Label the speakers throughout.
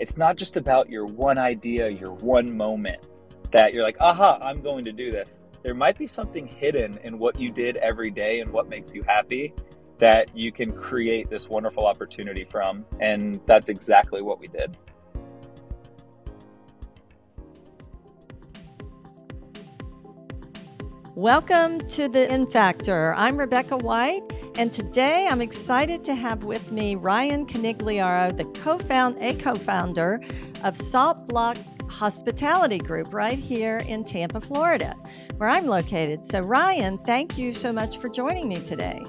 Speaker 1: it's not just about your one idea, your one moment that you're like, aha, I'm going to do this. There might be something hidden in what you did every day and what makes you happy that you can create this wonderful opportunity from. And that's exactly what we did.
Speaker 2: Welcome to the In Factor. I'm Rebecca White, and today I'm excited to have with me Ryan Conigliaro, the co-found a co-founder of Salt Block Hospitality Group right here in Tampa, Florida, where I'm located. So Ryan, thank you so much for joining me today.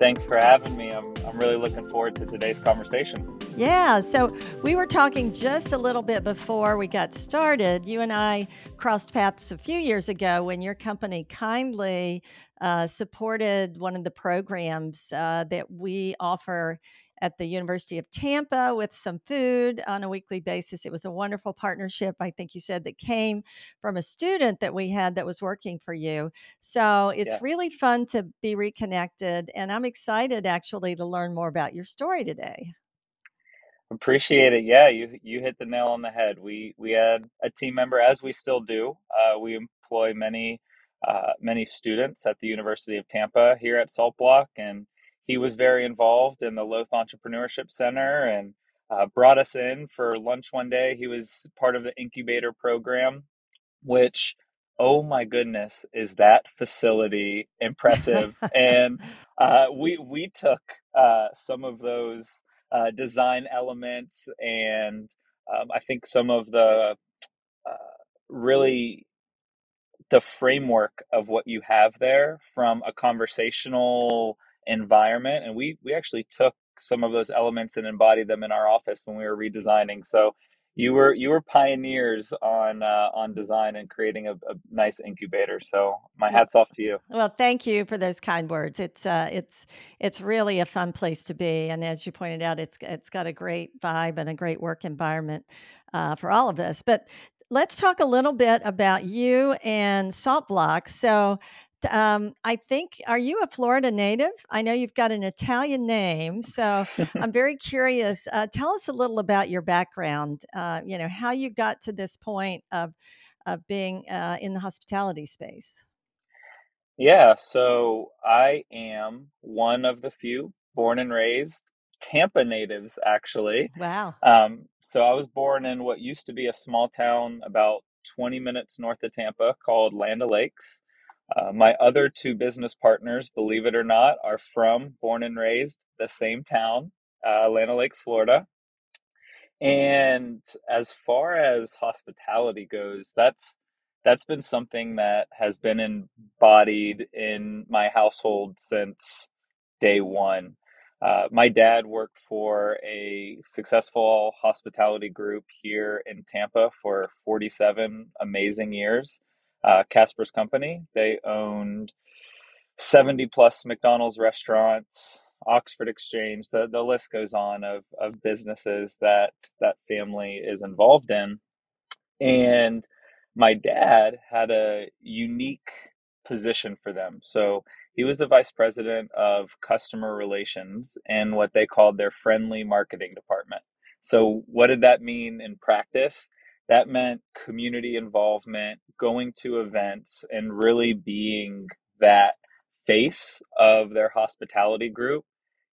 Speaker 1: Thanks for having me. I'm, I'm really looking forward to today's conversation.
Speaker 2: Yeah, so we were talking just a little bit before we got started. You and I crossed paths a few years ago when your company kindly uh, supported one of the programs uh, that we offer at the University of Tampa with some food on a weekly basis. It was a wonderful partnership. I think you said that came from a student that we had that was working for you. So it's yeah. really fun to be reconnected. And I'm excited actually to learn more about your story today.
Speaker 1: Appreciate it. Yeah, you you hit the nail on the head. We we had a team member, as we still do. Uh, we employ many uh, many students at the University of Tampa here at Salt Block, and he was very involved in the Lowth Entrepreneurship Center and uh, brought us in for lunch one day. He was part of the incubator program, which oh my goodness, is that facility impressive? and uh, we we took uh, some of those uh, design elements and um, I think some of the uh, really the framework of what you have there from a conversational environment and we we actually took some of those elements and embodied them in our office when we were redesigning. So you were you were pioneers on uh, on design and creating a, a, nice incubator. So my hats off to you.
Speaker 2: Well, thank you for those kind words. It's uh, it's it's really a fun place to be, and as you pointed out, it's it's got a great vibe and a great work environment uh, for all of us. But let's talk a little bit about you and Salt Block. So um, I think, are you a Florida native? I know you've got an Italian name, so I'm very curious. Uh, tell us a little about your background. Uh, you know, how you got to this point of of being uh, in the hospitality space.
Speaker 1: Yeah, so I am one of the few born and raised Tampa natives, actually.
Speaker 2: Wow.
Speaker 1: Um, so I was born in what used to be a small town about 20 minutes north of Tampa called Land O'Lakes. Uh, my other two business partners, believe it or not, are from, born and raised, the same town, uh, Land O'Lakes, Florida. And as far as hospitality goes, that's that's been something that has been embodied in my household since day one. Uh, my dad worked for a successful hospitality group here in Tampa for 47 amazing years uh, Casper's company. They owned 70 plus McDonald's restaurants, Oxford Exchange, the, the list goes on of, of businesses that that family is involved in. And my dad had a unique position for them. So he was the vice president of customer relations in what they called their friendly marketing department. So, what did that mean in practice? That meant community involvement, going to events, and really being that face of their hospitality group.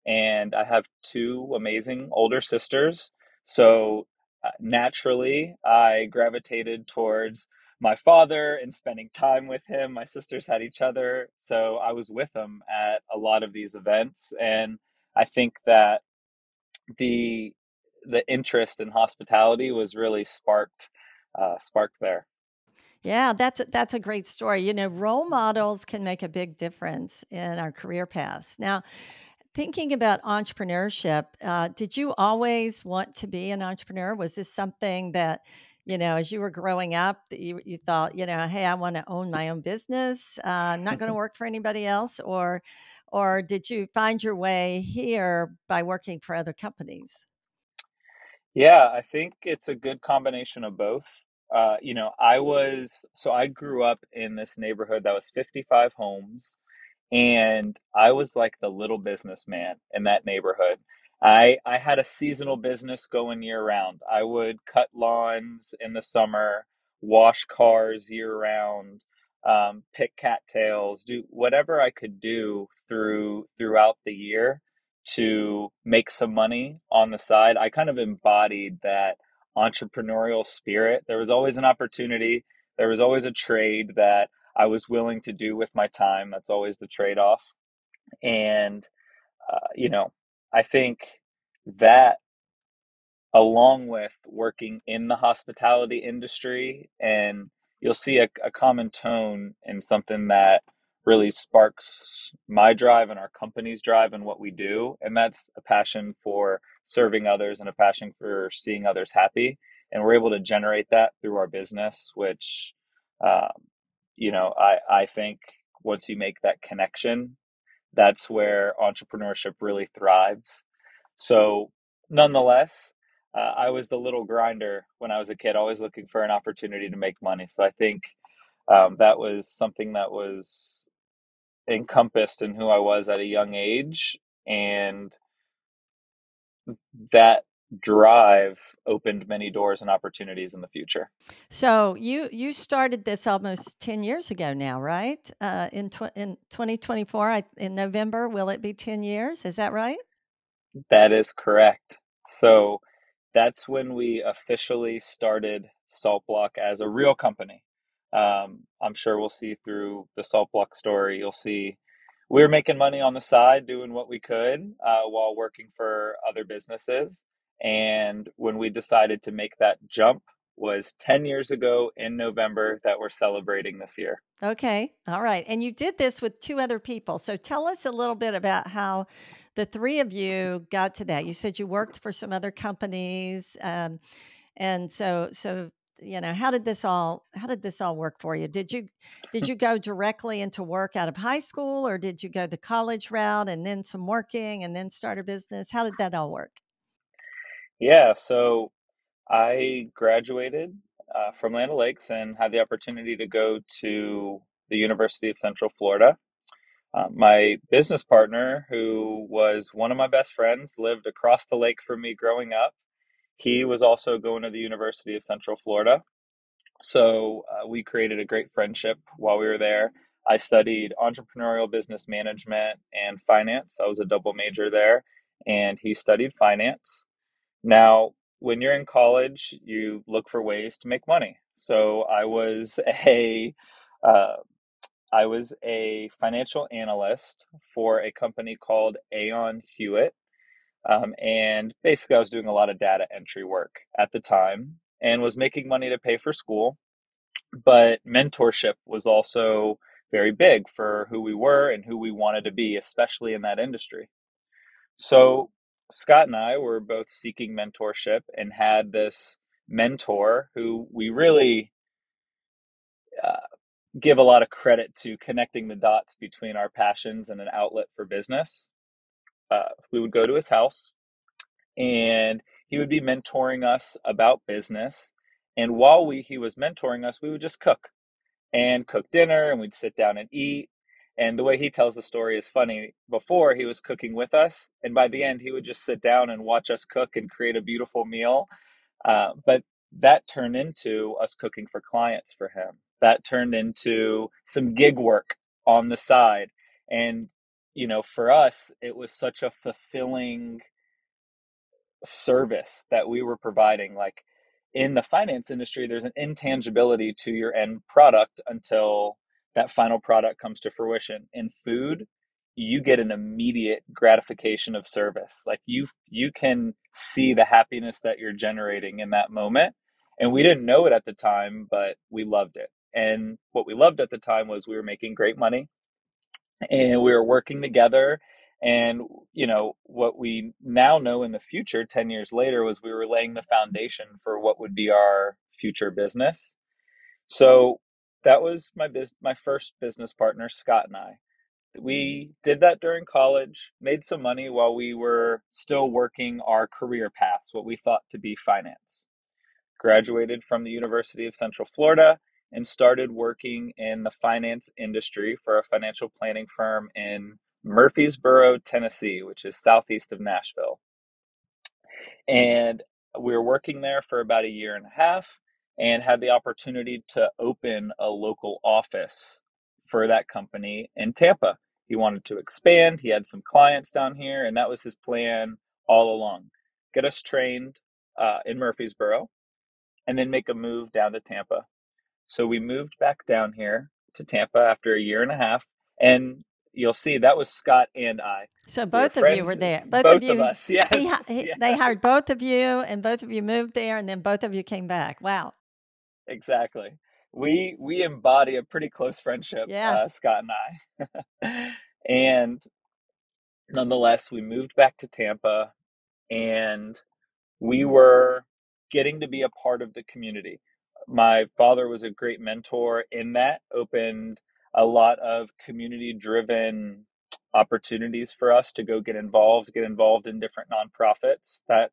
Speaker 1: And I have two amazing older sisters. So uh, naturally, I gravitated towards my father and spending time with him. My sisters had each other. So I was with them at a lot of these events. And I think that the the interest in hospitality was really sparked uh, sparked there.
Speaker 2: Yeah, that's a, that's a great story. You know, role models can make a big difference in our career paths. Now, thinking about entrepreneurship, uh, did you always want to be an entrepreneur? Was this something that you know, as you were growing up, that you, you thought, you know, hey, I want to own my own business. Uh, I'm not going to work for anybody else, or, or did you find your way here by working for other companies?
Speaker 1: Yeah, I think it's a good combination of both. Uh, you know, I was so I grew up in this neighborhood that was 55 homes, and I was like the little businessman in that neighborhood. I I had a seasonal business going year round. I would cut lawns in the summer, wash cars year round, um, pick cattails, do whatever I could do through throughout the year to make some money on the side. I kind of embodied that entrepreneurial spirit. There was always an opportunity. There was always a trade that I was willing to do with my time. That's always the trade off. And uh, you know, I think that along with working in the hospitality industry and you'll see a, a common tone in something that really sparks my drive and our company's drive and what we do and that's a passion for serving others and a passion for seeing others happy and we're able to generate that through our business which um, you know i i think once you make that connection that's where entrepreneurship really thrives. So, nonetheless, uh, I was the little grinder when I was a kid, always looking for an opportunity to make money. So, I think um, that was something that was encompassed in who I was at a young age. And that drive opened many doors and opportunities in the future.
Speaker 2: So you you started this almost 10 years ago now, right? Uh, in tw- in 2024, I, in November, will it be 10 years? Is that right?
Speaker 1: That is correct. So that's when we officially started Salt Block as a real company. Um, I'm sure we'll see through the Salt Block story, you'll see we were making money on the side doing what we could uh, while working for other businesses. And when we decided to make that jump was 10 years ago in November that we're celebrating this year.
Speaker 2: Okay. All right. And you did this with two other people. So tell us a little bit about how the three of you got to that. You said you worked for some other companies. Um, and so, so, you know, how did this all, how did this all work for you? Did you, did you go directly into work out of high school or did you go the college route and then some working and then start a business? How did that all work?
Speaker 1: Yeah. So I graduated uh, from Land Lakes and had the opportunity to go to the University of Central Florida. Uh, my business partner, who was one of my best friends, lived across the lake from me growing up. He was also going to the University of Central Florida. So uh, we created a great friendship while we were there. I studied entrepreneurial business management and finance. I was a double major there, and he studied finance. Now, when you're in college, you look for ways to make money. So I was a uh, I was a financial analyst for a company called Aon Hewitt. Um, and basically, I was doing a lot of data entry work at the time and was making money to pay for school. But mentorship was also very big for who we were and who we wanted to be, especially in that industry. So, Scott and I were both seeking mentorship and had this mentor who we really uh, give a lot of credit to connecting the dots between our passions and an outlet for business. Uh, we would go to his house and he would be mentoring us about business. And while we he was mentoring us, we would just cook and cook dinner and we'd sit down and eat. And the way he tells the story is funny. Before he was cooking with us, and by the end he would just sit down and watch us cook and create a beautiful meal. Uh, but that turned into us cooking for clients for him. That turned into some gig work on the side. And, you know, for us, it was such a fulfilling service that we were providing. Like in the finance industry, there's an intangibility to your end product until that final product comes to fruition. In food, you get an immediate gratification of service. Like you you can see the happiness that you're generating in that moment. And we didn't know it at the time, but we loved it. And what we loved at the time was we were making great money and we were working together and you know what we now know in the future 10 years later was we were laying the foundation for what would be our future business. So that was my biz- my first business partner scott and i. We did that during college made some money while we were still working our career paths what we thought to be finance. Graduated from the university of central florida and started working in the finance industry for a financial planning firm in Murfreesboro, Tennessee, which is southeast of Nashville. And we were working there for about a year and a half and had the opportunity to open a local office for that company in Tampa. He wanted to expand. He had some clients down here, and that was his plan all along. Get us trained uh, in Murfreesboro and then make a move down to Tampa. So we moved back down here to Tampa after a year and a half. And you'll see that was Scott and I.
Speaker 2: So
Speaker 1: We
Speaker 2: both of you were there. Both of
Speaker 1: both of
Speaker 2: you.
Speaker 1: us. Yes.
Speaker 2: He, he,
Speaker 1: Yeah,
Speaker 2: they hired both of you, and both of you moved there, and then both of you came back. Wow.
Speaker 1: exactly. We we embody a pretty close friendship,
Speaker 2: Yeah.
Speaker 1: uh, Scott and I. and nonetheless, we moved back to Tampa and we were getting to be a part of the community. My father was a great mentor in that, opened a lot of community driven opportunities for us to go get involved, get involved in different nonprofits. That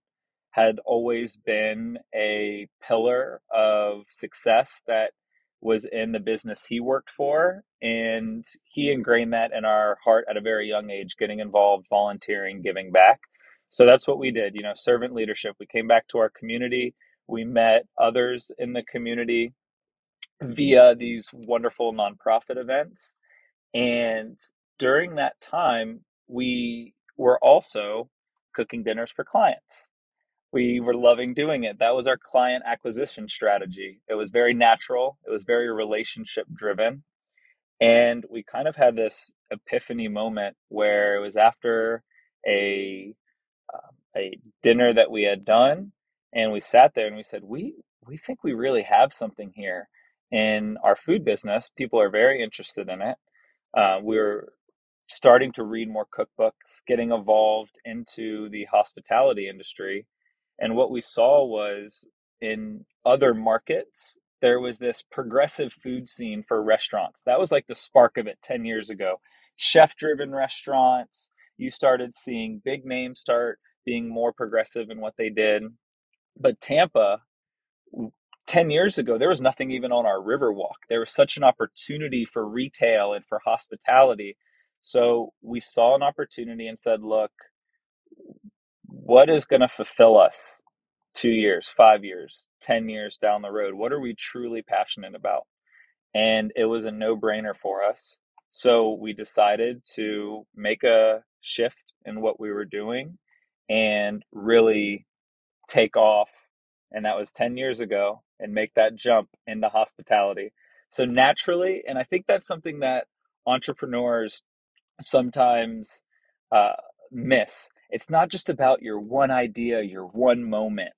Speaker 1: had always been a pillar of success that was in the business he worked for. And he ingrained that in our heart at a very young age, getting involved, volunteering, giving back. So that's what we did, you know, servant leadership. We came back to our community. We met others in the community via these wonderful nonprofit events. And during that time, we were also cooking dinners for clients. We were loving doing it. That was our client acquisition strategy. It was very natural, it was very relationship driven. And we kind of had this epiphany moment where it was after a um, a dinner that we had done, and we sat there and we said, "We we think we really have something here in our food business. People are very interested in it. Uh, we're starting to read more cookbooks, getting evolved into the hospitality industry, and what we saw was in other markets." There was this progressive food scene for restaurants. That was like the spark of it 10 years ago. Chef driven restaurants, you started seeing big names start being more progressive in what they did. But Tampa, 10 years ago, there was nothing even on our Riverwalk. There was such an opportunity for retail and for hospitality. So we saw an opportunity and said, look, what is going to fulfill us two years, five years, 10 years down the road? What are we truly passionate about? And it was a no brainer for us. So we decided to make a shift in what we were doing and really take off. And that was 10 years ago and make that jump into hospitality. So naturally, and I think that's something that entrepreneurs sometimes uh, miss. It's not just about your one idea, your one moment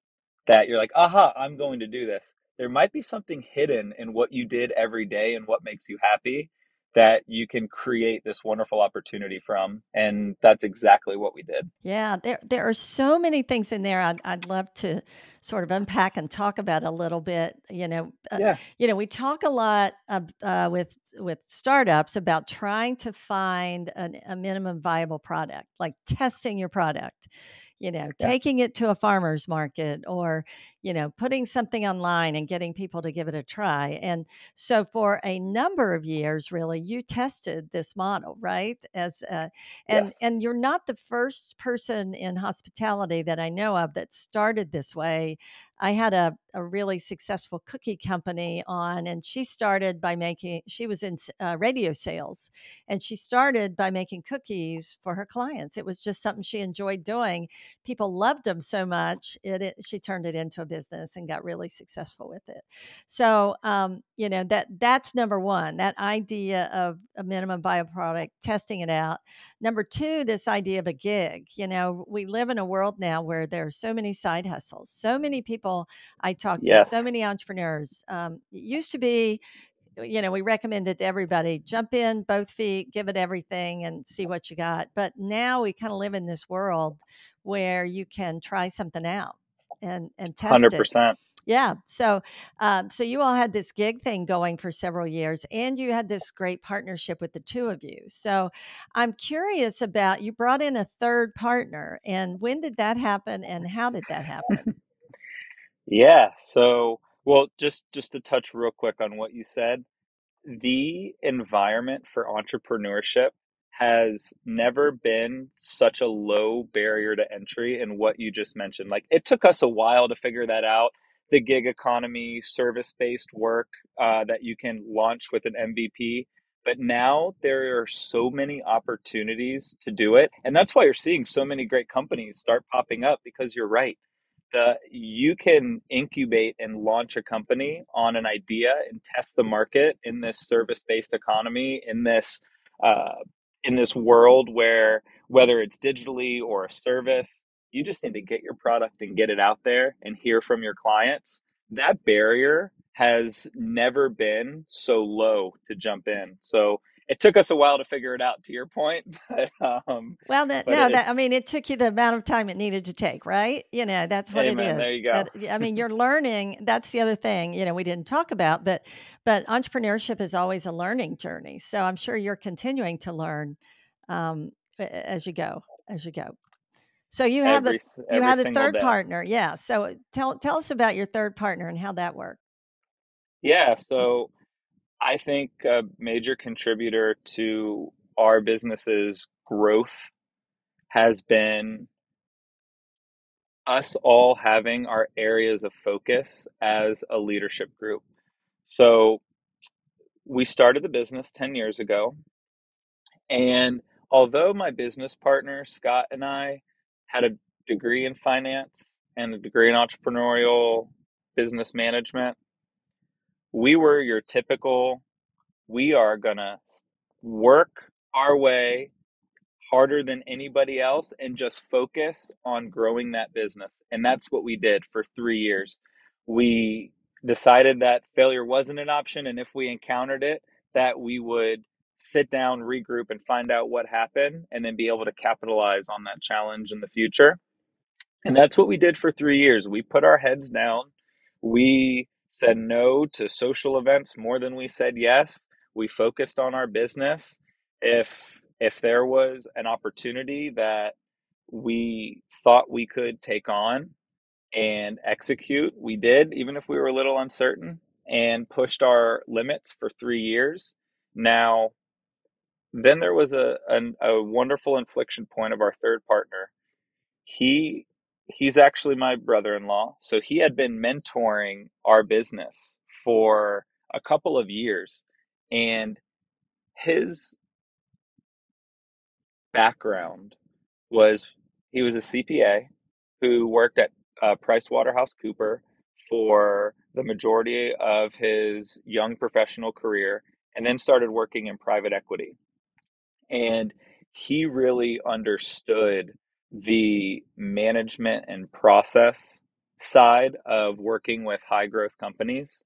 Speaker 1: that you're like, aha, I'm going to do this. There might be something hidden in what you did every day and what makes you happy that you can create this wonderful opportunity from. And that's exactly what we did.
Speaker 2: Yeah, there there are so many things in there. I'd I'd love to sort of unpack and talk about a little bit. You know, uh,
Speaker 1: Yeah.
Speaker 2: you know, we talk a lot uh, uh, with with startups about trying to find an, a minimum viable product, like testing your product. You know,
Speaker 1: Yeah.
Speaker 2: taking it to a farmer's market or you know putting something online and getting people to give it a try. And so, for a number of years, really, you tested this model, right? As uh, and
Speaker 1: Yes.
Speaker 2: and you're not the first person in hospitality that I know of that started this way. I had a, a really successful cookie company on, and she started by making, she was in uh, radio sales, and she started by making cookies for her clients. It was just something she enjoyed doing. People loved them so much, it, it she turned it into a business and got really successful with it. So, um, you know, that that's number one, that idea of a minimum viable product, testing it out. Number two, this idea of a gig. You know, we live in a world now where there are so many side hustles, so many people I talk to, so many entrepreneurs. Um, it used to be, you know, we recommended to everybody jump in both feet, give it everything, and see what you got. But now we kind of live in this world where you can try something out and and test it
Speaker 1: 100%.
Speaker 2: yeah. So, um, so you all had this gig thing going for several years, and you had this great partnership with the two of you. So, I'm curious about you brought in a third partner, and when did that happen, and how did that happen?
Speaker 1: Yeah. So, well, just just to touch real quick on what you said, the environment for entrepreneurship has never been such a low barrier to entry in what you just mentioned. Like it took us a while to figure that out. The gig economy, service based work uh, that you can launch with an MVP. But now there are so many opportunities to do it. And that's why you're seeing so many great companies start popping up because you're right the you can incubate and launch a company on an idea and test the market in this service-based economy in this uh, in this world where whether it's digitally or a service you just need to get your product and get it out there and hear from your clients. That barrier has never been so low to jump in. So it took us a while to figure it out to your point but um
Speaker 2: well that,
Speaker 1: but
Speaker 2: no that i mean it took you the amount of time it needed to take right you know that's what
Speaker 1: Amen.
Speaker 2: it is
Speaker 1: There you go.
Speaker 2: That- i mean you're learning that's the other thing you know we didn't talk about but but entrepreneurship is always a learning journey so i'm sure you're continuing to learn um, as you go as you go so you have
Speaker 1: every,
Speaker 2: a you had a third
Speaker 1: day.
Speaker 2: partner yeah so tell tell us about your third partner and how that worked
Speaker 1: Yeah, so I think a major contributor to our business's growth has been us all having our areas of focus as a leadership group. So we started the business 10 years ago, and although my business partner, Scott, and I had a degree in finance and a degree in entrepreneurial business management, we were your typical we are going to work our way harder than anybody else and just focus on growing that business. And that's what we did for three years. We decided that failure wasn't an option. And if we encountered it, that we would sit down, regroup, and find out what happened and then be able to capitalize on that challenge in the future. And that's what we did for three years. We put our heads down. We said no to social events more than we said yes. We focused on our business. If if there was an opportunity that we thought we could take on and execute, we did, even if we were a little uncertain, and pushed our limits for three years. Now, then there was a, a, a wonderful inflection point of our third partner he he's actually my brother-in-law so he had been mentoring our business for a couple of years and his background was he was a cpa who worked at uh, price waterhouse cooper for the majority of his young professional career and then started working in private equity. And he really understood the management and process side of working with high growth companies.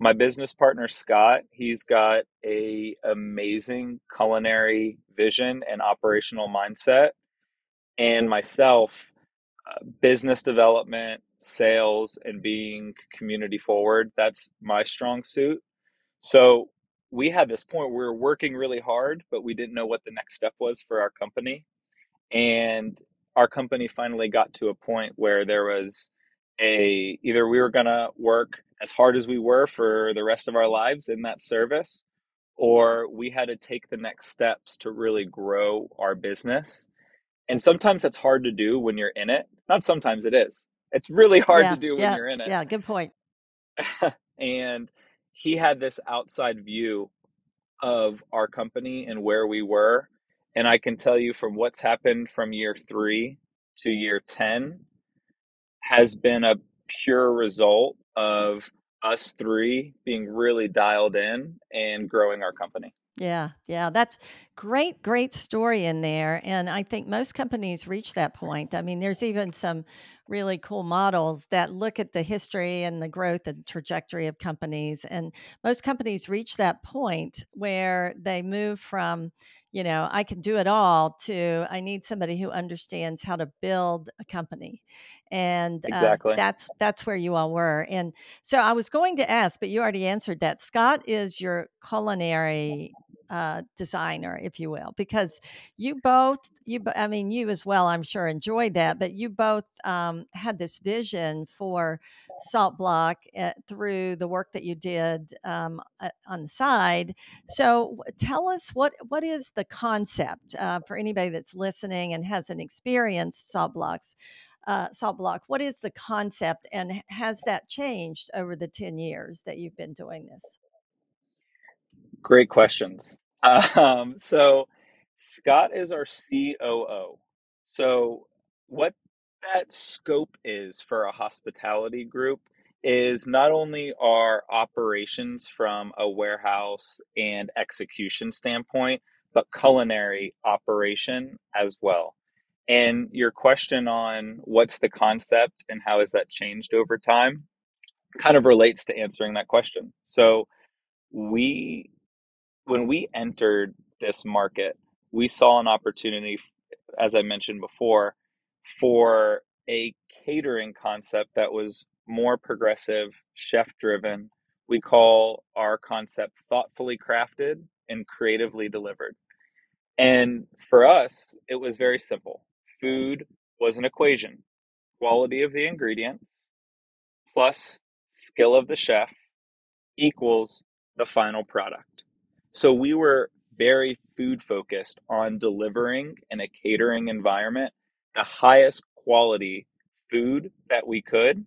Speaker 1: My business partner scott he's got a amazing culinary vision and operational mindset. And myself uh, business development sales and being community forward that's my strong suit. So we had this point where we were working really hard, but we didn't know what the next step was for our company. And our company finally got to a point where there was a either we were going to work as hard as we were for the rest of our lives in that service, or we had to take the next steps to really grow our business. And sometimes that's hard to do when you're in it. Not sometimes it is. It's really hard
Speaker 2: yeah
Speaker 1: to do when
Speaker 2: yeah
Speaker 1: you're in it.
Speaker 2: yeah good point
Speaker 1: and he had this outside view of our company and where we were. And I can tell you from what's happened from year three to year 10 has been a pure result of us three being really dialed in and growing our company.
Speaker 2: Yeah, yeah, that's great, great story in there. And I think most companies reach that point. I mean, there's even some really cool models that look at the history and the growth and trajectory of companies. And most companies reach that point where they move from, you know, I can do it all to I need somebody who understands how to build a company. And uh,
Speaker 1: Exactly.
Speaker 2: that's that's where you all were. And so I was going to ask, but you already answered that. Scott is your culinary uh, designer, if you will, because you both, you, I mean, you as well, I'm sure enjoyed that, but you both um, had this vision for Salt Block uh, through the work that you did um, on the side. So tell us what what is the concept uh, for anybody that's listening and hasn't experienced Salt Blocks. Uh, salt block what is the concept and has that changed over the 10 years that you've been doing this
Speaker 1: Great questions. Um, so Scott is our COO. So what that scope is for a hospitality group is not only our operations from a warehouse and execution standpoint, but culinary operation as well. And your question on what's the concept and how has that changed over time kind of relates to answering that question. So we when we entered this market, we saw an opportunity, as I mentioned before, for a catering concept that was more progressive, chef driven. We call our concept thoughtfully crafted and creatively delivered. And for us, it was very simple. Food was an equation quality of the ingredients plus skill of the chef equals the final product. So we were very food focused on delivering in a catering environment the highest quality food that we could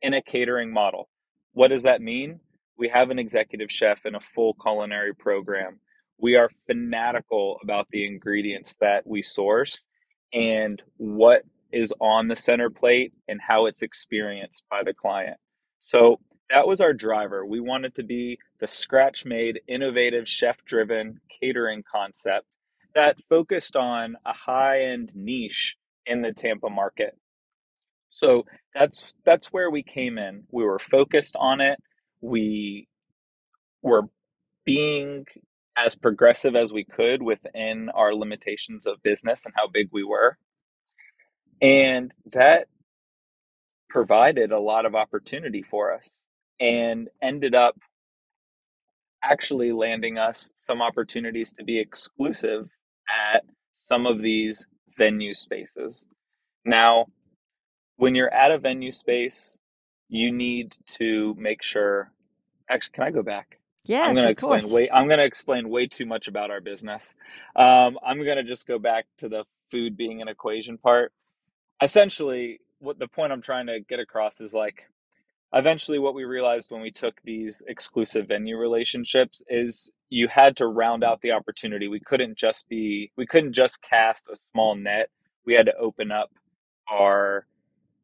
Speaker 1: in a catering model. What does that mean? We have an executive chef and a full culinary program. We are fanatical about the ingredients that we source and what is on the center plate and how it's experienced by the client. So that was our driver. We wanted to be the scratch made, innovative, chef driven catering concept that focused on a high end niche in the Tampa market. So that's that's where we came in. We were focused on it. We were being as progressive as we could within our limitations of business and how big we were. And that provided a lot of opportunity for us and ended up actually landing us some opportunities to be exclusive at some of these venue spaces. Now, when you're at a venue space, you need to make sure. Actually, can I go back?
Speaker 2: Yes,
Speaker 1: I'm going to explain
Speaker 2: course.
Speaker 1: way. I'm going to explain way too much about our business. Um, I'm going to just go back to the food being an equation part. Essentially, what the point I'm trying to get across is like eventually what we realized when we took these exclusive venue relationships is you had to round out the opportunity. We couldn't just be we couldn't just cast a small net. We had to open up our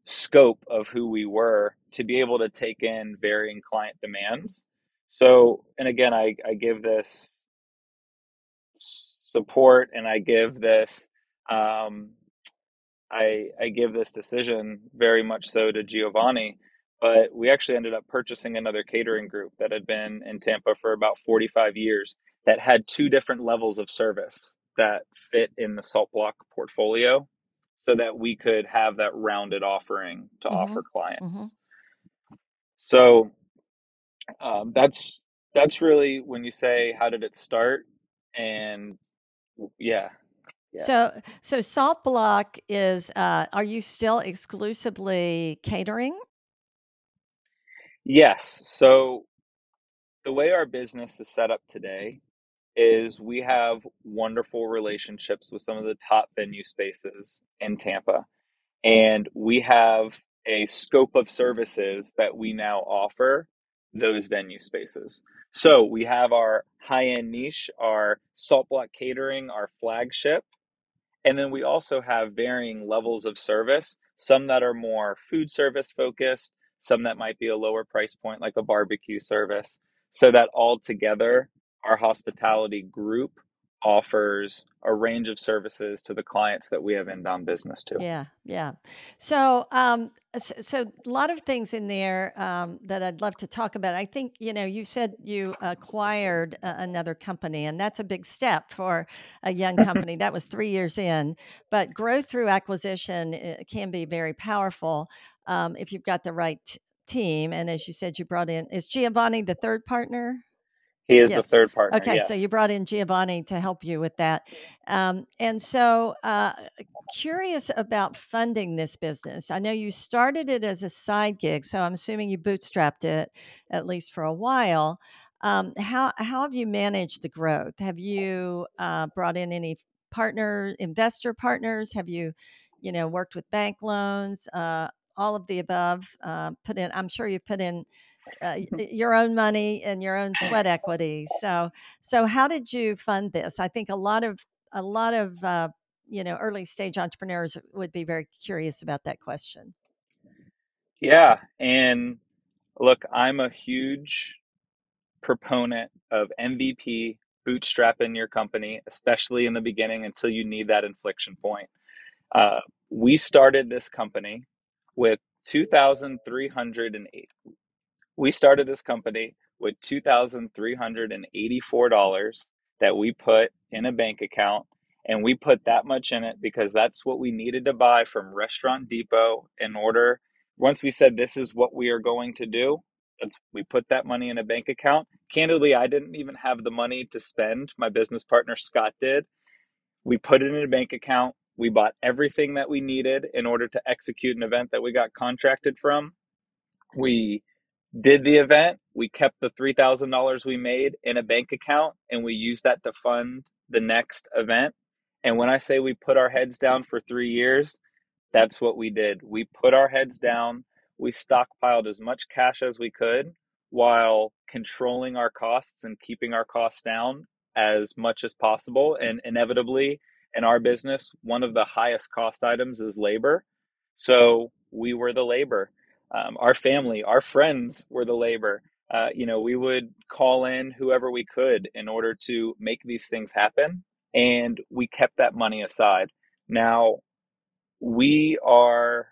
Speaker 1: scope of who we were to be able to take in varying client demands. So and again i, I give this support and i give this um, I, I give this decision very much so to giovanni but we actually ended up purchasing another catering group that had been in Tampa for about 45 years that had two different levels of service that fit in the salt block portfolio so that we could have that rounded offering to
Speaker 2: Mhm,
Speaker 1: offer clients. So um, that's that's really when you say how did it start and yeah yeah
Speaker 2: So, so Salt Block is. Uh, are you still exclusively catering?
Speaker 1: Yes so the way our business is set up today is we have wonderful relationships with some of the top venue spaces in Tampa. And we have a scope of services that we now offer those venue spaces. So we have our high end niche, our salt block catering, our flagship. And then we also have varying levels of service, some that are more food service focused, some that might be a lower price point, like a barbecue service. So that all together, our hospitality group offers a range of services to the clients that we have inbound business to.
Speaker 2: Yeah, yeah. So, um, so, so a lot of things in there um, that I'd love to talk about. I think you know you said you acquired uh, another company, and that's a big step for a young company. that was three years in, but growth through acquisition uh, can be very powerful um, if you've got the right team. And as you said, you brought in is Giovanni the third partner.
Speaker 1: He is the third partner.
Speaker 2: Okay, so you brought in Giovanni to help you with that. Um, and so, uh, curious about funding this business. I know you started it as a side gig, so I'm assuming you bootstrapped it at least for a while. Um, how how have you managed the growth? Have you uh, brought in any partner investor partners? Have you, you know, worked with bank loans? Uh, all of the above. Uh, put in. I'm sure you've put in uh, your own money and your own sweat equity. So, so how did you fund this? I think a lot of a lot of uh, you know early stage entrepreneurs would be very curious about that question.
Speaker 1: Yeah. And look, I'm a huge proponent of MVP, bootstrapping your company, especially in the beginning until you need that inflection point. Uh, we started this company with 2,308. We started this company with $2,384 that we put in a bank account. And we put that much in it because that's what we needed to buy from Restaurant Depot in order. Once we said this is what we are going to do, we put that money in a bank account. Candidly, I didn't even have the money to spend. My business partner Scott did. We put it in a bank account. We bought everything that we needed in order to execute an event that we got contracted from. We did the event. We kept the $3,000 we made in a bank account and we used that to fund the next event. And when I say we put our heads down for three years, that's what we did. We put our heads down, we stockpiled as much cash as we could while controlling our costs and keeping our costs down as much as possible. And inevitably, in our business, one of the highest cost items is labor. So we were the labor. Um, our family, our friends were the labor. Uh, you know, we would call in whoever we could in order to make these things happen. And we kept that money aside. Now, we are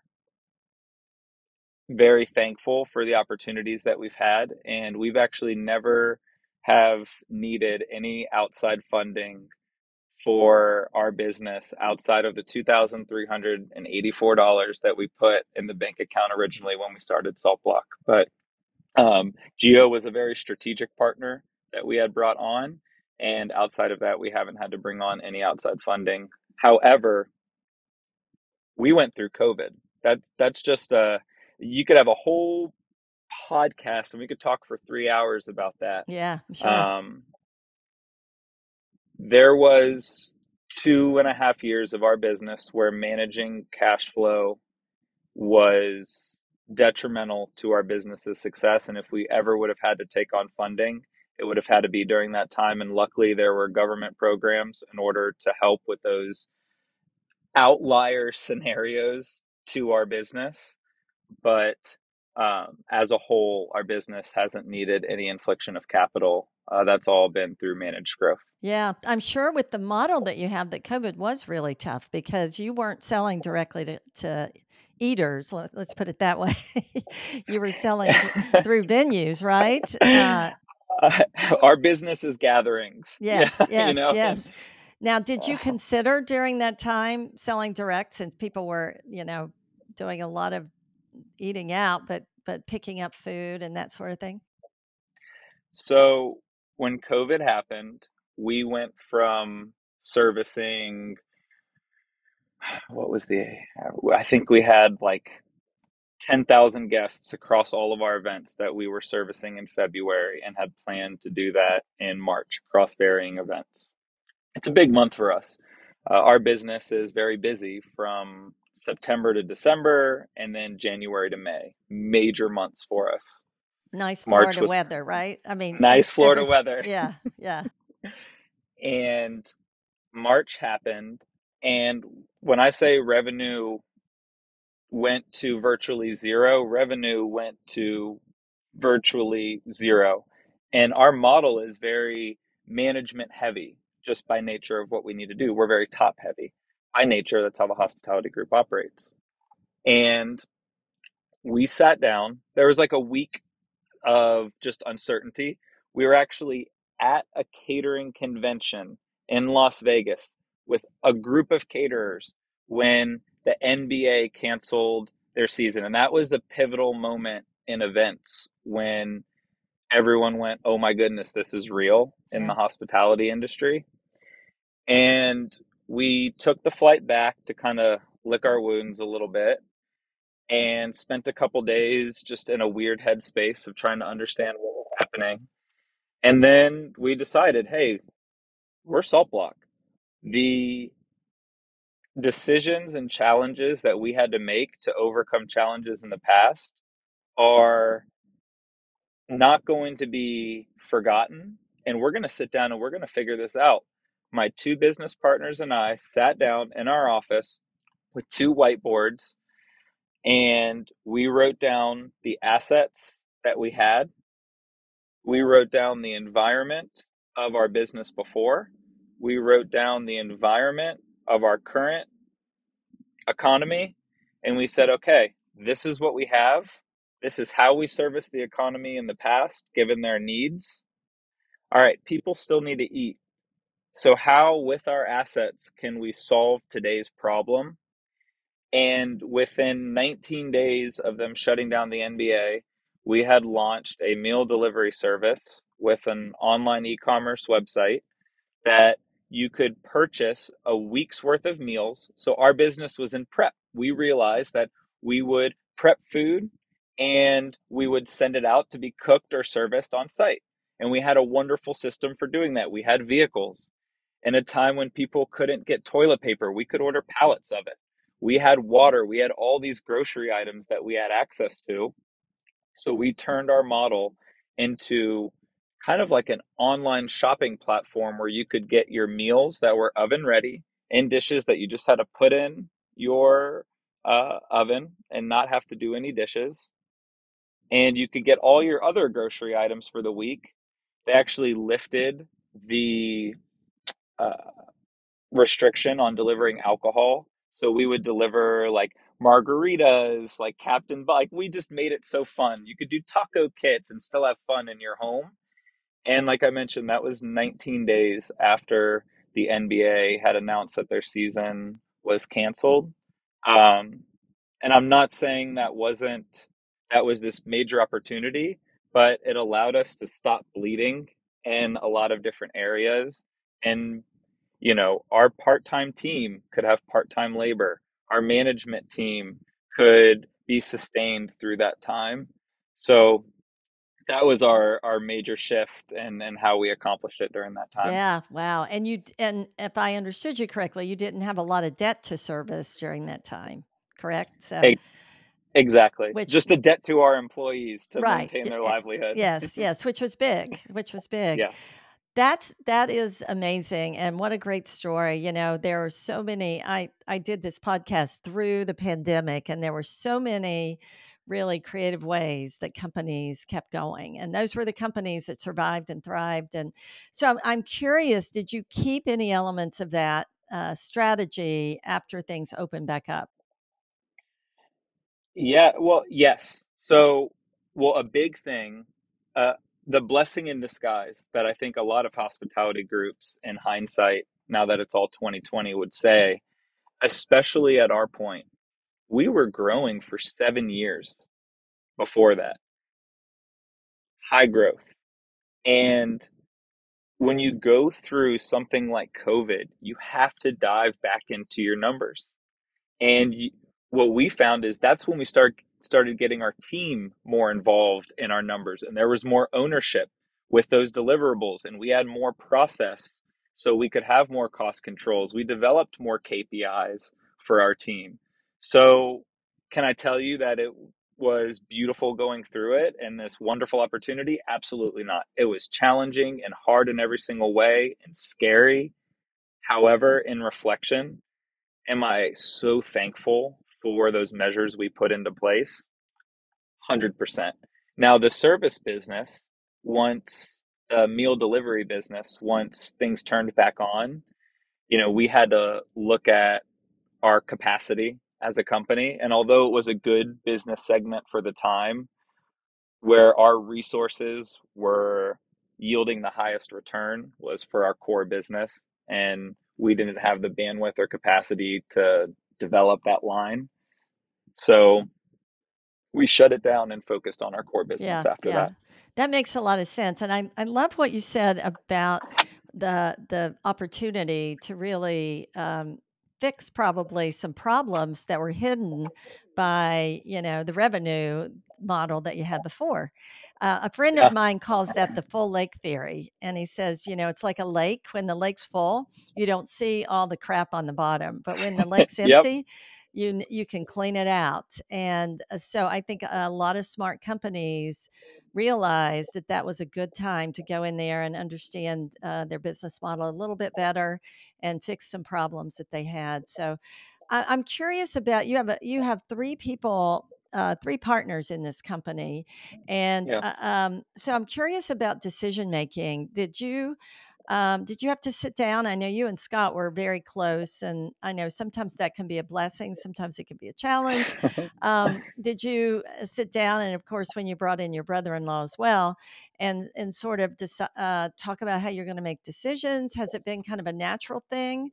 Speaker 1: very thankful for the opportunities that we've had and we've actually never have needed any outside funding for our business outside of the $2,384 that we put in the bank account originally when we started Salt Block. But um, Geo was a very strategic partner that we had brought on. And outside of that, we haven't had to bring on any outside funding. However, we went through COVID. That that's just a you could have a whole podcast and we could talk for three hours about that.
Speaker 2: Yeah, sure.
Speaker 1: Um, there was two and a half years of our business where managing cash flow was detrimental to our business's success. And if we ever would have had to take on funding, it would have had to be during that time. And luckily, there were government programs in order to help with those outlier scenarios to our business. But um, as a whole, our business hasn't needed any infliction of capital. Uh, that's all been through managed growth.
Speaker 2: Yeah, I'm sure with the model that you have that COVID was really tough because you weren't selling directly to, to eaters. let- Let's put it that way. you were selling through venues, right? Uh,
Speaker 1: our business is gatherings.
Speaker 2: yes,
Speaker 1: Yeah,
Speaker 2: yes,
Speaker 1: you know.
Speaker 2: yes. Now, did you consider during that time selling direct since people were, you know, doing a lot of eating out, but but picking up food and that sort of thing?
Speaker 1: So when COVID happened, we went from servicing what was the I think we had like 10,000 guests across all of our events that we were servicing in February and had planned to do that in March across varying events. It's a big month for us. Uh, our business is very busy from September to December and then January to May. Major months for us.
Speaker 2: Nice
Speaker 1: March
Speaker 2: Florida
Speaker 1: was
Speaker 2: weather, right? I mean,
Speaker 1: nice Florida
Speaker 2: every
Speaker 1: weather.
Speaker 2: yeah, yeah.
Speaker 1: And March happened. And when I say revenue went to virtually zero, revenue went to virtually zero. And our model is very management heavy just by nature of what we need to do. We're very top heavy by nature. That's how the hospitality group operates. And we sat down. There was like a week of just uncertainty. We were actually at a catering convention in Las Vegas with a group of caterers when the NBA canceled their season. And that was the pivotal moment in events when everyone went, "Oh my goodness, this is real" in
Speaker 2: Yeah.
Speaker 1: the hospitality industry. And we took the flight back to kind of lick our wounds a little bit and spent a couple days just in a weird headspace of trying to understand what was happening. And then we decided, hey, we're Salt Block. The decisions and challenges that we had to make to overcome challenges in the past are not going to be forgotten. And we're going to sit down and we're going to figure this out. My two business partners and I sat down in our office with two whiteboards and we wrote down the assets that we had. We wrote down the environment of our business before. We wrote down the environment of our current economy. And we said, okay, this is what we have. This is how we service the economy in the past, given their needs. All right, people still need to eat. So, how, with our assets, can we solve today's problem? And within 19 days of them shutting down the NBA, we had launched a meal delivery service with an online e commerce website that you could purchase a week's worth of meals. So our business was in prep. We realized that we would prep food and we would send it out to be cooked or serviced on site. And we had a wonderful system for doing that. We had vehicles. In a time when people couldn't get toilet paper, we could order pallets of it. We had water. We had all these grocery items that we had access to. So we turned our model into kind of like an online shopping platform where you could get your meals that were oven ready in dishes that you just had to put in your uh, oven and not have to do any dishes. And you could get all your other grocery items for the week. They actually lifted the uh, restriction on delivering alcohol. So we would deliver like margaritas, like Captain, like we just made it so fun. You could do taco kits and still have fun in your home. And like I mentioned, that was 19 days after the NBA had announced that their season was canceled. Um, and I'm not saying that wasn't that was this major opportunity, but it allowed us to stop bleeding in a lot of different areas and you know, our part-time team could have part-time labor. Our management team could be sustained through that time. So that was our our major shift and and how we accomplished it during that time.
Speaker 2: Yeah, wow. And you and if I understood you correctly, you didn't have a lot of debt to service during that time, correct? So
Speaker 1: Hey, exactly.
Speaker 2: which
Speaker 1: Just the debt to our employees to
Speaker 2: right.
Speaker 1: maintain their
Speaker 2: eh,
Speaker 1: livelihood.
Speaker 2: Yes, yes, which was big, which was big.
Speaker 1: Yes.
Speaker 2: That's that is amazing and what a great story. You know, there are so many I I did this podcast through the pandemic and there were so many really creative ways that companies kept going and those were the companies that survived and thrived and so I'm, I'm curious did you keep any elements of that uh, strategy after things opened back up
Speaker 1: Yeah, well, yes. So, well, a big thing, uh, the blessing in disguise that I think a lot of hospitality groups in hindsight, now that it's all 2020, would say, especially at our point, we were growing for seven years before that, high growth. And when you go through something like COVID, you have to dive back into your numbers. And you, what we found is that's when we start started getting our team more involved in our numbers and there was more ownership with those deliverables and we had more process so we could have more cost controls. We developed more KPIs for our team. So can I tell you that it was beautiful going through it and this wonderful opportunity? Absolutely not. It was challenging and hard in every single way and scary. However, in reflection, am I so thankful for those measures we put into place? 100%. Now, the service business, once the uh, meal delivery business, once things turned back on, you know, we had to look at our capacity as a company. And although it was a good business segment for the time, where our resources were yielding the highest return was for our core business. And we didn't have the bandwidth or capacity to develop that line. So we shut it down and focused on our core business
Speaker 2: Yeah,
Speaker 1: after
Speaker 2: yeah.
Speaker 1: that.
Speaker 2: That makes a lot of sense. And I, I love what you said about the the opportunity to really um, fix probably some problems that were hidden by you know the revenue model that you had before. Uh, a friend of mine calls that the full lake theory, and he says, you know, it's like a lake. When the lake's full, you don't see all the crap on the bottom, but when the lake's
Speaker 1: yep.
Speaker 2: empty, you you can clean it out. And uh, so I think a lot of smart companies realized that that was a good time to go in there and understand uh, their business model a little bit better and fix some problems that they had. So I, I'm curious about you have a, you have three people. Uh, three partners in this company, and uh, um, so I'm curious about decision making. Did you um, did you have to sit down? I know you and Scott were very close, and I know sometimes that can be a blessing, sometimes it can be a challenge. Um, did you uh, sit down, and of course, when you brought in your brother-in-law as well, and and sort of deci- uh, talk about how you're going to make decisions? Has it been kind of a natural thing?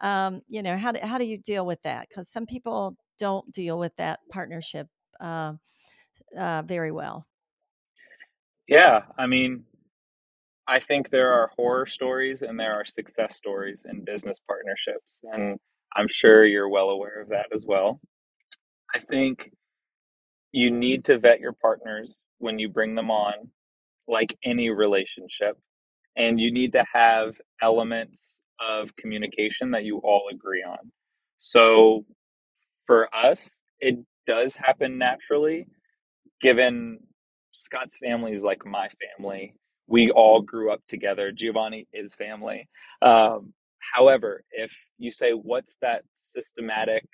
Speaker 2: Um, you know, how do, how do you deal with that? Because some people don't deal with that partnership uh, uh, very well.
Speaker 1: yeah. I mean, I think there are horror stories and there are success stories in business partnerships. And I'm sure you're well aware of that as well. I think you need to vet your partners when you bring them on, like any relationship. And you need to have elements of communication that you all agree on. So for us, it does happen naturally, given Scott's family is like my family. We all grew up together. Giovanni is family. Um, however, if you say, what's that systematic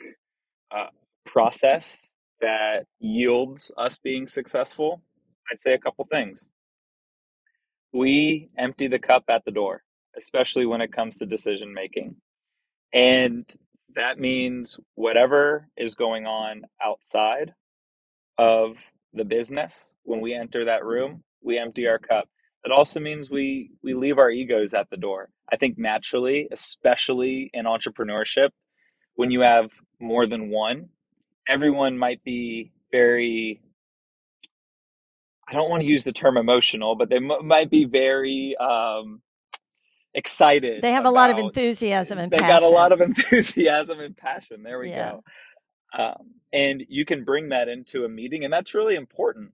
Speaker 1: uh, process that yields us being successful? I'd say a couple things. We empty the cup at the door, especially when it comes to decision making. And that means whatever is going on outside of the business, when we enter that room, we empty our cup. It also means we we leave our egos at the door. I think naturally, especially in entrepreneurship, when you have more than one, everyone might be very I don't want to use the term emotional, but they m- might be very um, excited
Speaker 2: They have a lot of enthusiasm and
Speaker 1: They got a
Speaker 2: passion.
Speaker 1: lot of enthusiasm and passion. There we
Speaker 2: Yeah.
Speaker 1: go. Um, and you can bring that into a meeting, and that's really important.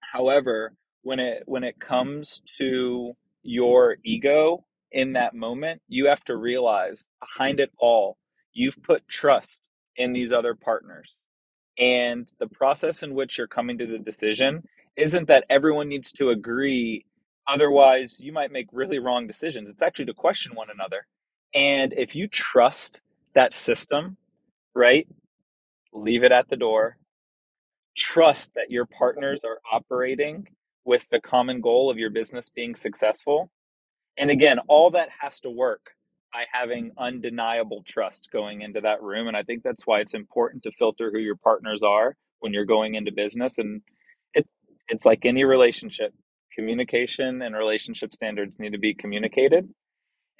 Speaker 1: However, when it when it comes to your ego in that moment, you have to realize behind it all, you've put trust in these other partners. And the process in which you're coming to the decision isn't that everyone needs to agree. Otherwise, you might make really wrong decisions. It's actually to question one another. And if you trust that system, right, leave it at the door. Trust that your partners are operating with the common goal of your business being successful. And again, all that has to work by having undeniable trust going into that room. And I think that's why it's important to filter who your partners are when you're going into business. And it, it's like any relationship communication and relationship standards need to be communicated.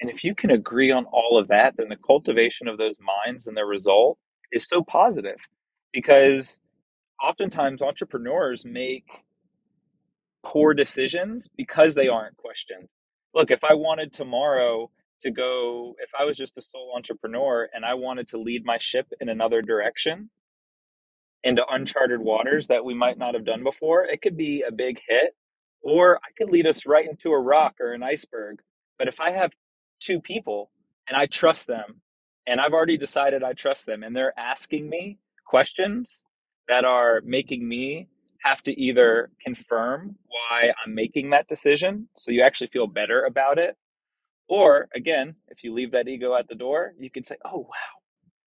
Speaker 1: And if you can agree on all of that, then the cultivation of those minds and the result is so positive because oftentimes entrepreneurs make poor decisions because they aren't questioned. Look, if I wanted tomorrow to go, if I was just a sole entrepreneur and I wanted to lead my ship in another direction into uncharted waters that we might not have done before, it could be a big hit or I could lead us right into a rock or an iceberg. But if I have two people and I trust them and I've already decided I trust them and they're asking me questions that are making me have to either confirm why I'm making that decision so you actually feel better about it. Or again, if you leave that ego at the door, you can say, oh, wow,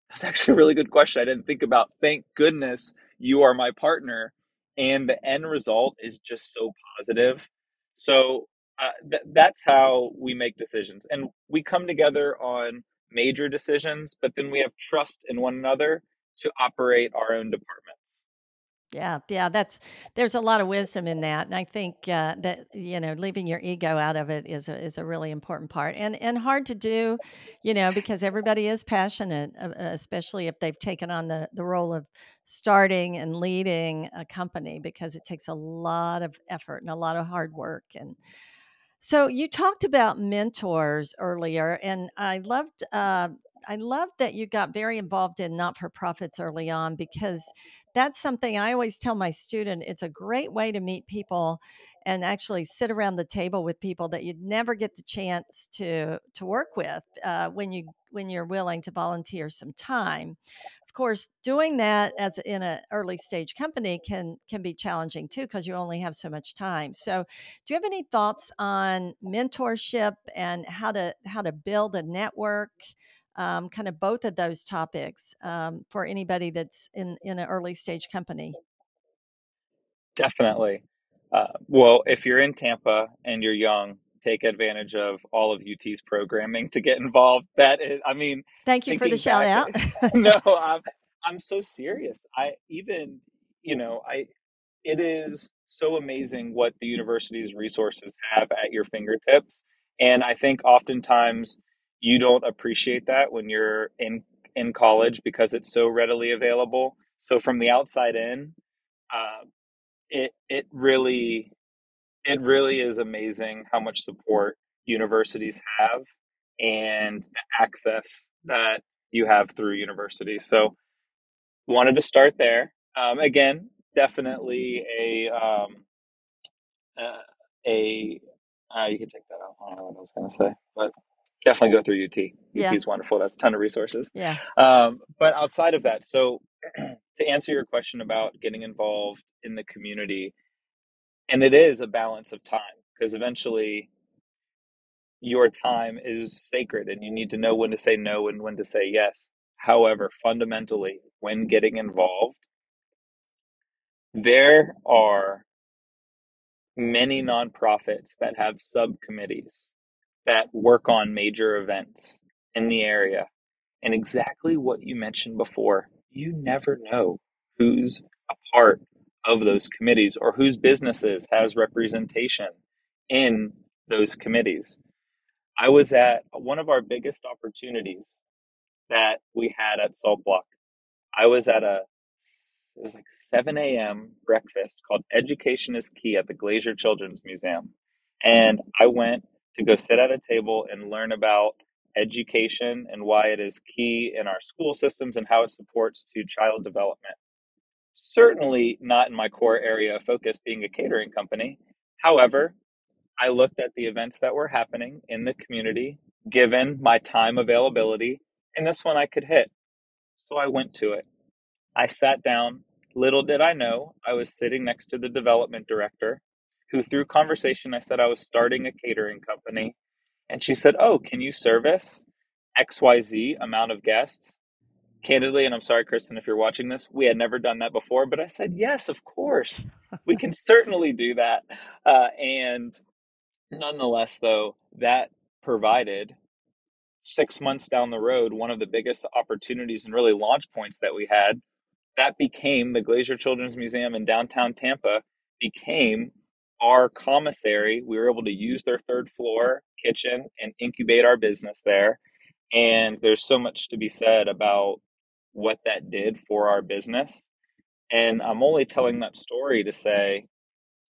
Speaker 1: that's actually a really good question. I didn't think about. Thank goodness you are my partner. And the end result is just so positive. So uh, th- that's how we make decisions. And we come together on major decisions, but then we have trust in one another to operate our own departments.
Speaker 2: Yeah, yeah, that's there's a lot of wisdom in that, and I think uh, that you know leaving your ego out of it is a is a really important part, and and hard to do, you know, because everybody is passionate, uh, uh, especially if they've taken on the the role of starting and leading a company, because it takes a lot of effort and a lot of hard work. And so you talked about mentors earlier, and I loved. Uh, I love that you got very involved in not for profits early on because that's something I always tell my student. It's a great way to meet people and actually sit around the table with people that you'd never get the chance to to work with uh, when you when you're willing to volunteer some time. Of course, doing that as in an early stage company can can be challenging too because you only have so much time. So, do you have any thoughts on mentorship and how to how to build a network? Um, kind of both of those topics um, for anybody that's in in an early stage company.
Speaker 1: Definitely. Uh, well, if you're in Tampa and you're young, take advantage of all of UT's programming to get involved. That is, I mean,
Speaker 2: Thank you for the shout out.
Speaker 1: no, I'm, I'm so serious. I even, you know, I, it is so amazing what the university's resources have at your fingertips. And I think oftentimes you don't appreciate that when you're in, in college because it's so readily available. So from the outside in, uh, it it really it really is amazing how much support universities have and the access that you have through universities. So wanted to start there. Um, again, definitely a um, uh, a uh, you can take that out. I don't know what I was to say, but definitely go through UT.
Speaker 2: Yeah.
Speaker 1: UT is wonderful. That's a ton of resources.
Speaker 2: Yeah.
Speaker 1: Um, but outside of that, so to answer your question about getting involved in the community, and it is a balance of time because eventually your time is sacred and you need to know when to say no and when to say yes. However, fundamentally, when getting involved, there are many nonprofits that have subcommittees that work on major events in the area. And exactly what you mentioned before, you never know who's a part of those committees or whose businesses has representation in those committees. I was at one of our biggest opportunities that we had at SaltBlock. I was at a it was like 7 a.m. breakfast called Education is Key at the Glazer Children's Museum. And I went to go sit at a table and learn about education and why it is key in our school systems and how it supports to child development. Certainly not in my core area of focus being a catering company. However, I looked at the events that were happening in the community, given my time availability, and this one I could hit. So I went to it. I sat down. Little did I know, I was sitting next to the development director, who, through conversation, I said I was starting a catering company. And she said, Oh, can you service XYZ amount of guests? Candidly, and I'm sorry, Kristen, if you're watching this, we had never done that before, but I said, Yes, of course. We can certainly do that. Uh, and nonetheless, though, that provided six months down the road one of the biggest opportunities and really launch points that we had that became the Glazer Children's Museum in downtown Tampa became our commissary. We were able to use their third floor kitchen and incubate our business there. And there's so much to be said about what that did for our business. And I'm only telling that story to say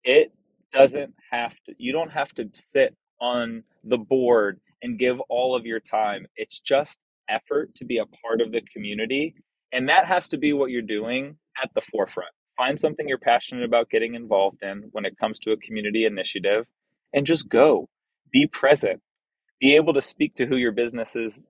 Speaker 1: it doesn't have to, you don't have to sit on the board and give all of your time. It's just effort to be a part of the community. And that has to be what you're doing at the forefront. Find something you're passionate about getting involved in when it comes to a community initiative and just go. Be present. Be able to speak to who your business is,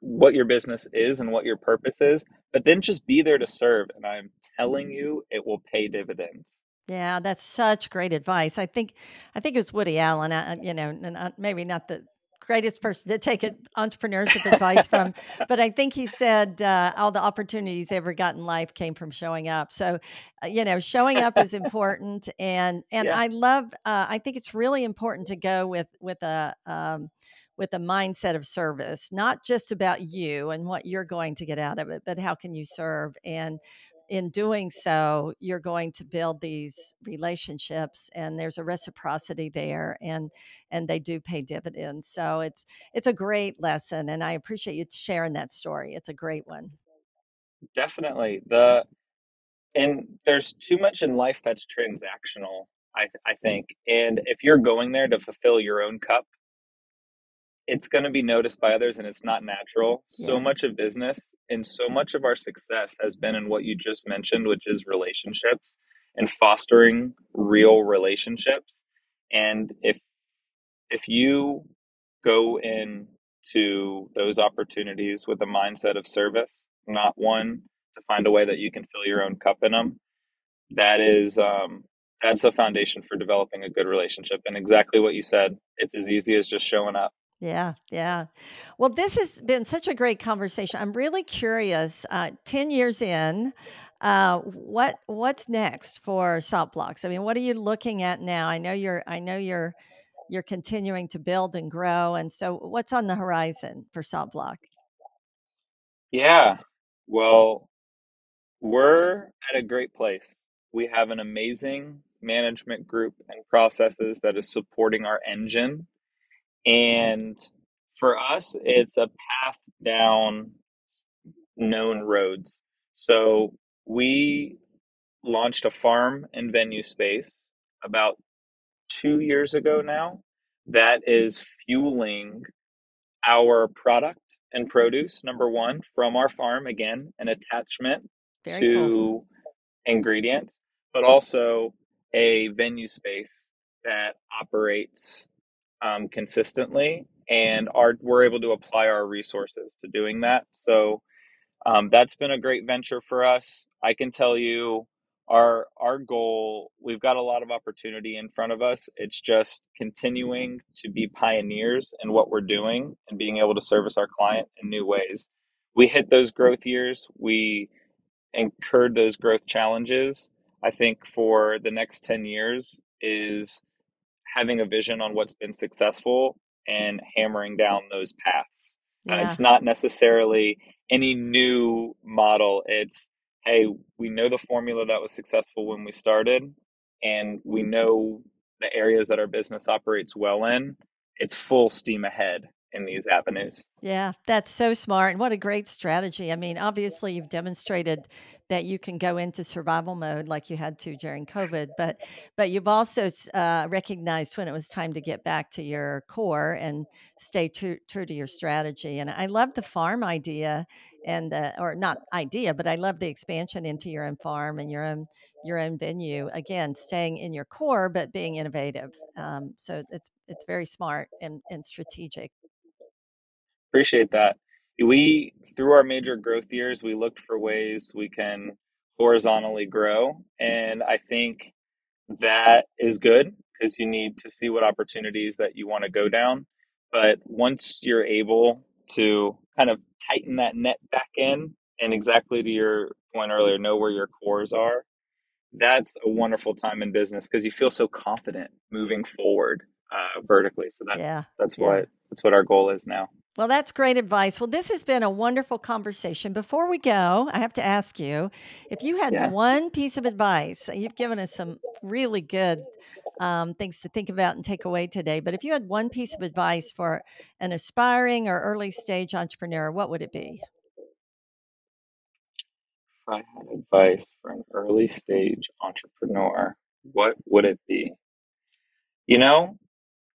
Speaker 1: what your business is, and what your purpose is, but then just be there to serve. And I'm telling you, it will pay dividends.
Speaker 2: Yeah, that's such great advice. I think, I think it was Woody Allen. Uh, you know, and uh, maybe not the greatest person to take it, entrepreneurship advice from, but I think he said uh, all the opportunities he ever got in life came from showing up. So, uh, you know, showing up is important, and and
Speaker 1: Yeah.
Speaker 2: I love. Uh, I think it's really important to go with with a. Um, with a mindset of service, not just about you and what you're going to get out of it, but how can you serve? And in doing so, you're going to build these relationships and there's a reciprocity there and and they do pay dividends. So it's it's a great lesson and I appreciate you sharing that story. It's a great one.
Speaker 1: Definitely. The and there's too much in life that's transactional, I I think. And if you're going there to fulfill your own cup, it's going to be noticed by others and it's not natural. So
Speaker 2: Yeah.
Speaker 1: much of business and so much of our success has been in what you just mentioned, which is relationships and fostering real relationships. And if if you go into those opportunities with a mindset of service, not one to find a way that you can fill your own cup in them, that is um, that's a foundation for developing a good relationship. And exactly what you said, it's as easy as just showing up.
Speaker 2: Yeah, yeah. Well, this has been such a great conversation. I'm really curious. Uh, Ten years in, uh, what what's next for SaltBlocks? I mean, what are you looking at now? I know you're. I know you're. You're continuing to build and grow, and so what's on the horizon for SaltBlock?
Speaker 1: Yeah. Well, we're at a great place. We have an amazing management group and processes that is supporting our engine. And for us, it's a path down known roads. So we launched a farm and venue space about two years ago now that is fueling our product and produce, number one, from our farm, again, an attachment
Speaker 2: Very
Speaker 1: to
Speaker 2: cool.
Speaker 1: ingredients, but also a venue space that operates um, consistently and our, we're able to apply our resources to doing that. So um, that's been a great venture for us. I can tell you our our goal we've got a lot of opportunity in front of us it's just continuing to be pioneers in what we're doing and being able to service our client in new ways we hit those growth years we incurred those growth challenges i think for the next 10 years is having a vision on what's been successful and hammering down those paths. Uh, it's not necessarily any new model. It's hey, we know the formula that was successful when we started, and we know the areas that our business operates well in. It's full steam ahead in these avenues.
Speaker 2: Yeah, that's so smart. And what a great strategy. I mean, obviously, you've demonstrated that you can go into survival mode like you had to during COVID, but but you've also uh, recognized when it was time to get back to your core and stay true, true to your strategy. And I love the farm idea and the, or not idea, but I love the expansion into your own farm and your own your own venue. Again, staying in your core, but being innovative. Um, so it's it's very smart and, and strategic.
Speaker 1: Appreciate that. We, through our major growth years, we looked for ways we can horizontally grow. And I think that is good because you need to see what opportunities that you want to go down. But once you're able to kind of tighten that net back in and exactly to your point earlier, know where your cores are, that's a wonderful time in business because you feel so confident moving forward uh, vertically. So that's
Speaker 2: Yeah.
Speaker 1: that's
Speaker 2: Yeah.
Speaker 1: what that's what our goal is now.
Speaker 2: Well, that's great advice. Well, this has been a wonderful conversation. Before we go, I have to ask you if you had
Speaker 1: Yeah.
Speaker 2: one piece of advice, you've given us some really good um, things to think about and take away today, but if you had one piece of advice for an aspiring or early stage entrepreneur, what would it be?
Speaker 1: If I had advice for an early stage entrepreneur, what would it be? You know,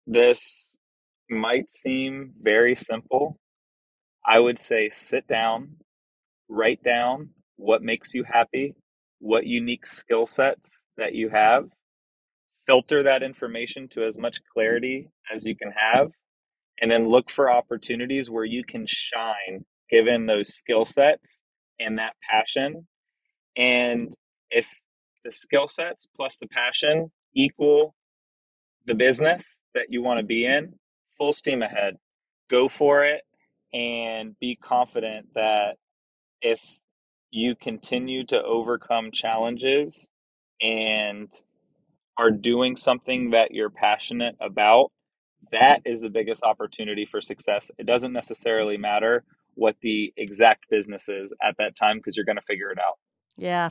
Speaker 1: this might seem very simple. I would say sit down, write down what makes you happy, what unique skill sets that you have, filter that information to as much clarity as you can have, and then look for opportunities where you can shine given those skill sets and that passion. And if the skill sets plus the passion equal the business that you want to be in, full steam ahead. Go for it and be confident that if you continue to overcome challenges and are doing something that you're passionate about, that is the biggest opportunity for success. It doesn't necessarily matter what the exact business is at that time because you're going to figure it out.
Speaker 2: Yeah.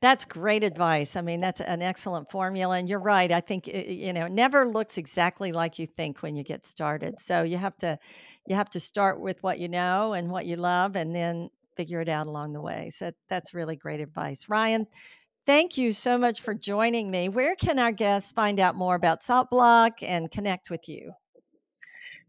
Speaker 2: That's great advice. I mean, that's an excellent formula. And you're right. I think, eh, you know, it never looks exactly like you think when you get started. So you have to, you have to start with what you know and what you love and then figure it out along the way. So that's really great advice. Ryan, thank you so much for joining me. Where can our guests find out more about SaltBlock and connect with you?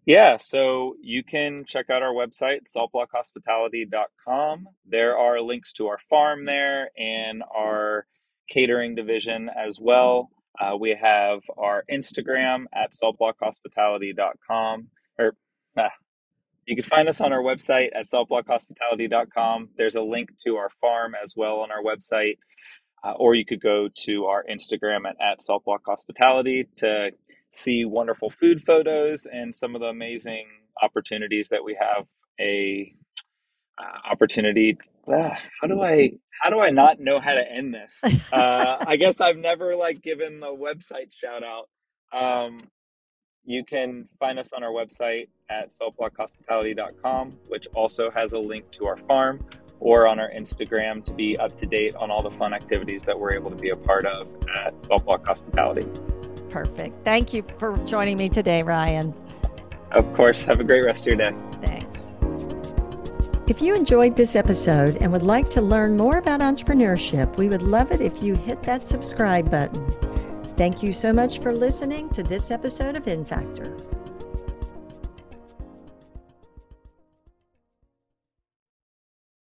Speaker 1: Yeah, so you can check out our website, saltblockhospitality.com. There are links to our farm there and our catering division as well. Uh, we have our Instagram at saltblockhospitality.com. Or ah, you can find us on our website at saltblockhospitality.com. There's a link to our farm as well on our website. Uh, or you could go to our Instagram at, at Saltblock Hospitality to see wonderful food photos and some of the amazing opportunities that we have a uh, opportunity uh, how do i how do i not know how to end this? Uh, i guess i've never like given the website shout out um, you can find us on our website at saltblockhospitality.com which also has a link to our farm or on our instagram to be up to date on all the fun activities that we're able to be a part of at saltblock hospitality
Speaker 2: Perfect. Thank you for joining me today, Ryan.
Speaker 1: Of course. Have a great rest of your day.
Speaker 2: Thanks. If you enjoyed this episode and would like to learn more about entrepreneurship, we would love it if you hit that subscribe button. Thank you so much for listening to this episode of InFactor.